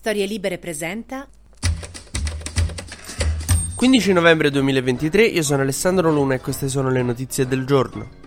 Storie Libere presenta 15 novembre 2023, io sono Alessandro Luna e queste sono le notizie del giorno.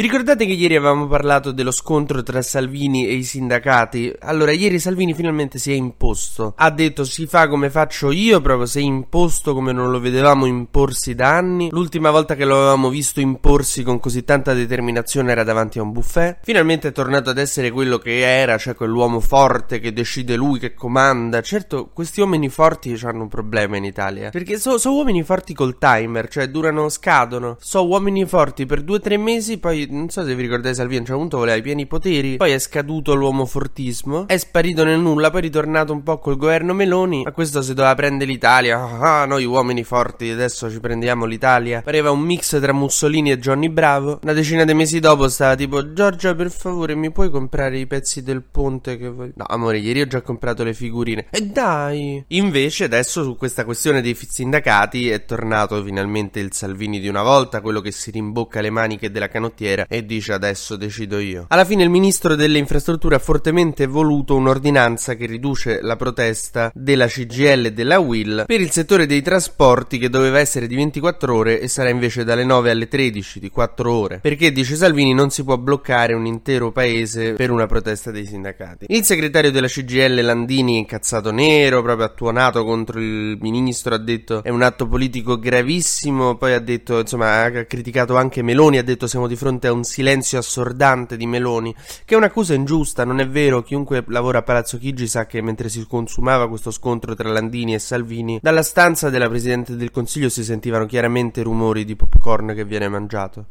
Vi ricordate che ieri avevamo parlato dello scontro tra Salvini e i sindacati? Allora, ieri Salvini finalmente si è imposto. Ha detto si fa come faccio io, proprio si è imposto come non lo vedevamo imporsi da anni. L'ultima volta che lo avevamo visto imporsi con così tanta determinazione era davanti a un buffet. Finalmente è tornato ad essere quello che era, cioè quell'uomo forte che decide lui, che comanda. Certo, questi uomini forti hanno un problema in Italia. Perché sono so uomini forti col timer, cioè durano, scadono. So uomini forti per due o tre mesi, poi non so se vi ricordate Salvini a un certo punto voleva i pieni poteri, poi è scaduto l'uomo fortismo, è sparito nel nulla, poi è ritornato un po' col governo Meloni, a questo si doveva prendere l'Italia, ah noi uomini forti adesso ci prendiamo l'Italia, pareva un mix tra Mussolini e Johnny Bravo, una decina di mesi dopo stava tipo Giorgia per favore mi puoi comprare i pezzi del ponte che voglio... No amore ieri ho già comprato le figurine, e dai! Invece adesso su questa questione dei sindacati è tornato finalmente il Salvini di una volta, quello che si rimbocca le maniche della canottiera Matera e dice adesso decido io. Alla fine il ministro delle infrastrutture ha fortemente voluto un'ordinanza che riduce la protesta della CGL e della WIL per il settore dei trasporti che doveva essere di 24 ore e sarà invece dalle 9 alle 13 di 4 ore. Perché dice Salvini non si può bloccare un intero paese per una protesta dei sindacati. Il segretario della CGL Landini incazzato nero, proprio attuonato contro il ministro, ha detto è un atto politico gravissimo, poi ha detto insomma ha criticato anche Meloni, ha detto siamo di fronte a un silenzio assordante di Meloni, che è un'accusa ingiusta, non è vero, chiunque lavora a Palazzo Chigi sa che mentre si consumava questo scontro tra Landini e Salvini, dalla stanza della Presidente del Consiglio si sentivano chiaramente rumori di popcorn che viene mangiato.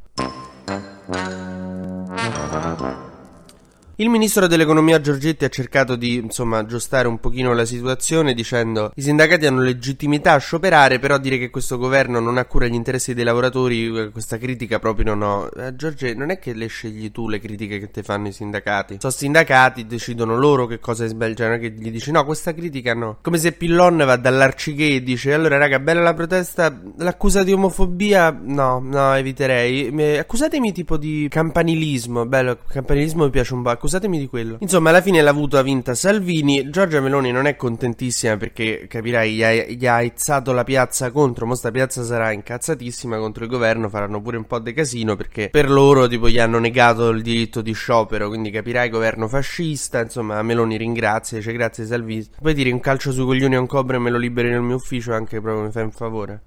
Il ministro dell'economia Giorgetti ha cercato di, insomma, aggiustare un pochino la situazione dicendo i sindacati hanno legittimità a scioperare, però dire che questo governo non ha cura gli interessi dei lavoratori, eh, questa critica proprio ho. Eh, Giorgetti, non è che le scegli tu le critiche che ti fanno i sindacati. Sono sindacati, decidono loro che cosa è sbagliato, cioè non è che gli dici no, questa critica no. Come se Pillon va dall'arcigay e dice allora raga, bella la protesta, l'accusa di omofobia no, no, eviterei. Accusatemi tipo di campanilismo, bello, campanilismo mi piace un po' accusatemi di quello. Insomma, alla fine l'ha avuto vinta Salvini. Giorgia Meloni non è contentissima perché, capirai, gli ha, gli ha aizzato la piazza contro. Mo sta piazza sarà incazzatissima contro il governo. Faranno pure un po' di casino perché per loro, tipo, gli hanno negato il diritto di sciopero. Quindi capirai, governo fascista. Insomma, Meloni ringrazia, dice grazie Salvini. Puoi dire un calcio sui coglioni a un cobra e me lo liberi nel mio ufficio anche proprio mi fai un favore.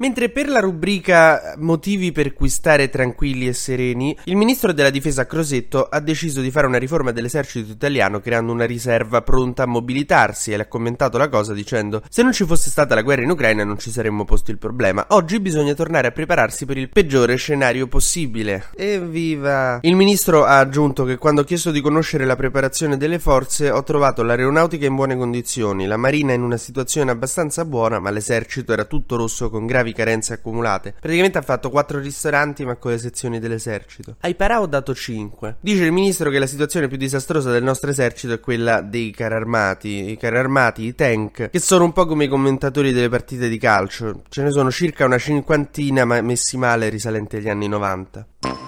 Mentre per la rubrica Motivi per cui stare tranquilli e sereni, il ministro della difesa Crosetto ha deciso di fare una riforma dell'esercito italiano creando una riserva pronta a mobilitarsi e le ha commentato la cosa dicendo se non ci fosse stata la guerra in Ucraina non ci saremmo posto il problema. Oggi bisogna tornare a prepararsi per il peggiore scenario possibile. Evviva! Il ministro ha aggiunto che quando ho chiesto di conoscere la preparazione delle forze ho trovato l'aeronautica in buone condizioni, la marina in una situazione abbastanza buona ma l'esercito era tutto rosso con gravi gravi carenze accumulate. Praticamente ha fatto 4 ristoranti ma con le sezioni dell'esercito. Ai Parà ho dato 5. Dice il ministro che la situazione più disastrosa del nostro esercito è quella dei carri armati. I carri armati, i tank, che sono un po' come i commentatori delle partite di calcio. Ce ne sono circa una cinquantina ma messi male risalenti agli anni 90.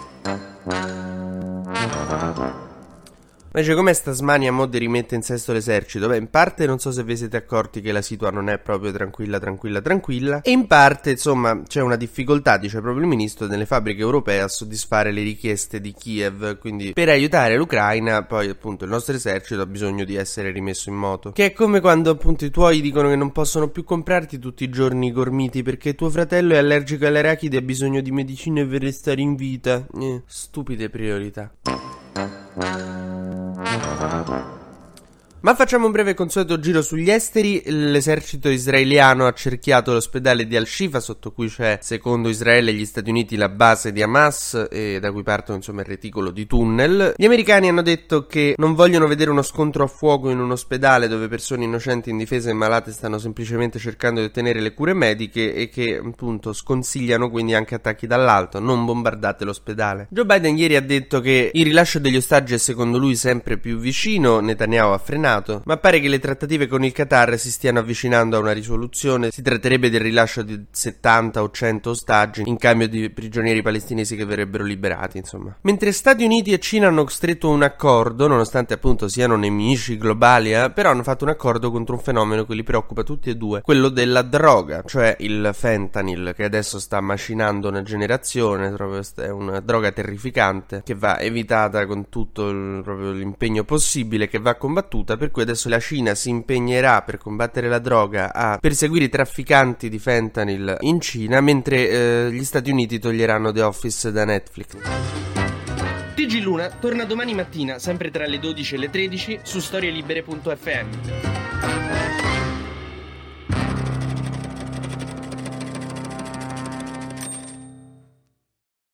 Invece com'è sta smania mo di rimette in sesto l'esercito? Beh, in parte non so se vi siete accorti che la situa non è proprio tranquilla, tranquilla, tranquilla. E in parte, insomma, c'è una difficoltà, dice proprio il ministro, nelle fabbriche europee a soddisfare le richieste di Kiev. Quindi per aiutare l'Ucraina, poi appunto il nostro esercito ha bisogno di essere rimesso in moto. Che è come quando appunto i tuoi dicono che non possono più comprarti tutti i giorni i gormiti perché tuo fratello è allergico alle arachidi e ha bisogno di medicine per restare in vita. Eh, stupide priorità. Gracias. Ma facciamo un breve consueto giro sugli esteri. L'esercito israeliano ha cerchiato l'ospedale di Al-Shifa, sotto cui c'è, secondo Israele e gli Stati Uniti, la base di Hamas, e da cui partono insomma il reticolo di tunnel. Gli americani hanno detto che non vogliono vedere uno scontro a fuoco in un ospedale dove persone innocenti, indifese e malate stanno semplicemente cercando di ottenere le cure mediche e che appunto sconsigliano quindi anche attacchi dall'alto. Non bombardate l'ospedale. Joe Biden ieri ha detto che il rilascio degli ostaggi è secondo lui sempre più vicino. Netanyahu ha frenato Senato, ma pare che le trattative con il Qatar si stiano avvicinando a una risoluzione. Si tratterebbe del rilascio di 70 o 100 ostaggi in cambio di prigionieri palestinesi che verrebbero liberati, insomma. Mentre Stati Uniti e Cina hanno stretto un accordo, nonostante appunto siano nemici globali, eh, però hanno fatto un accordo contro un fenomeno che li preoccupa tutti e due, quello della droga, cioè il fentanyl che adesso sta macinando una generazione, è una droga terrificante che va evitata con tutto il, l'impegno possibile, che va combattuta, per cui adesso la Cina si impegnerà per combattere la droga a perseguire i trafficanti di fentanyl in Cina, mentre eh, gli Stati Uniti toglieranno The Office da Netflix. TG Luna torna domani mattina, sempre tra le 12 e le 13, su storielibere.fm.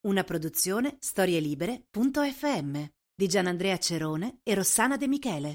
Una produzione storielibere.fm di Gianandrea Cerone e Rossana De Michele.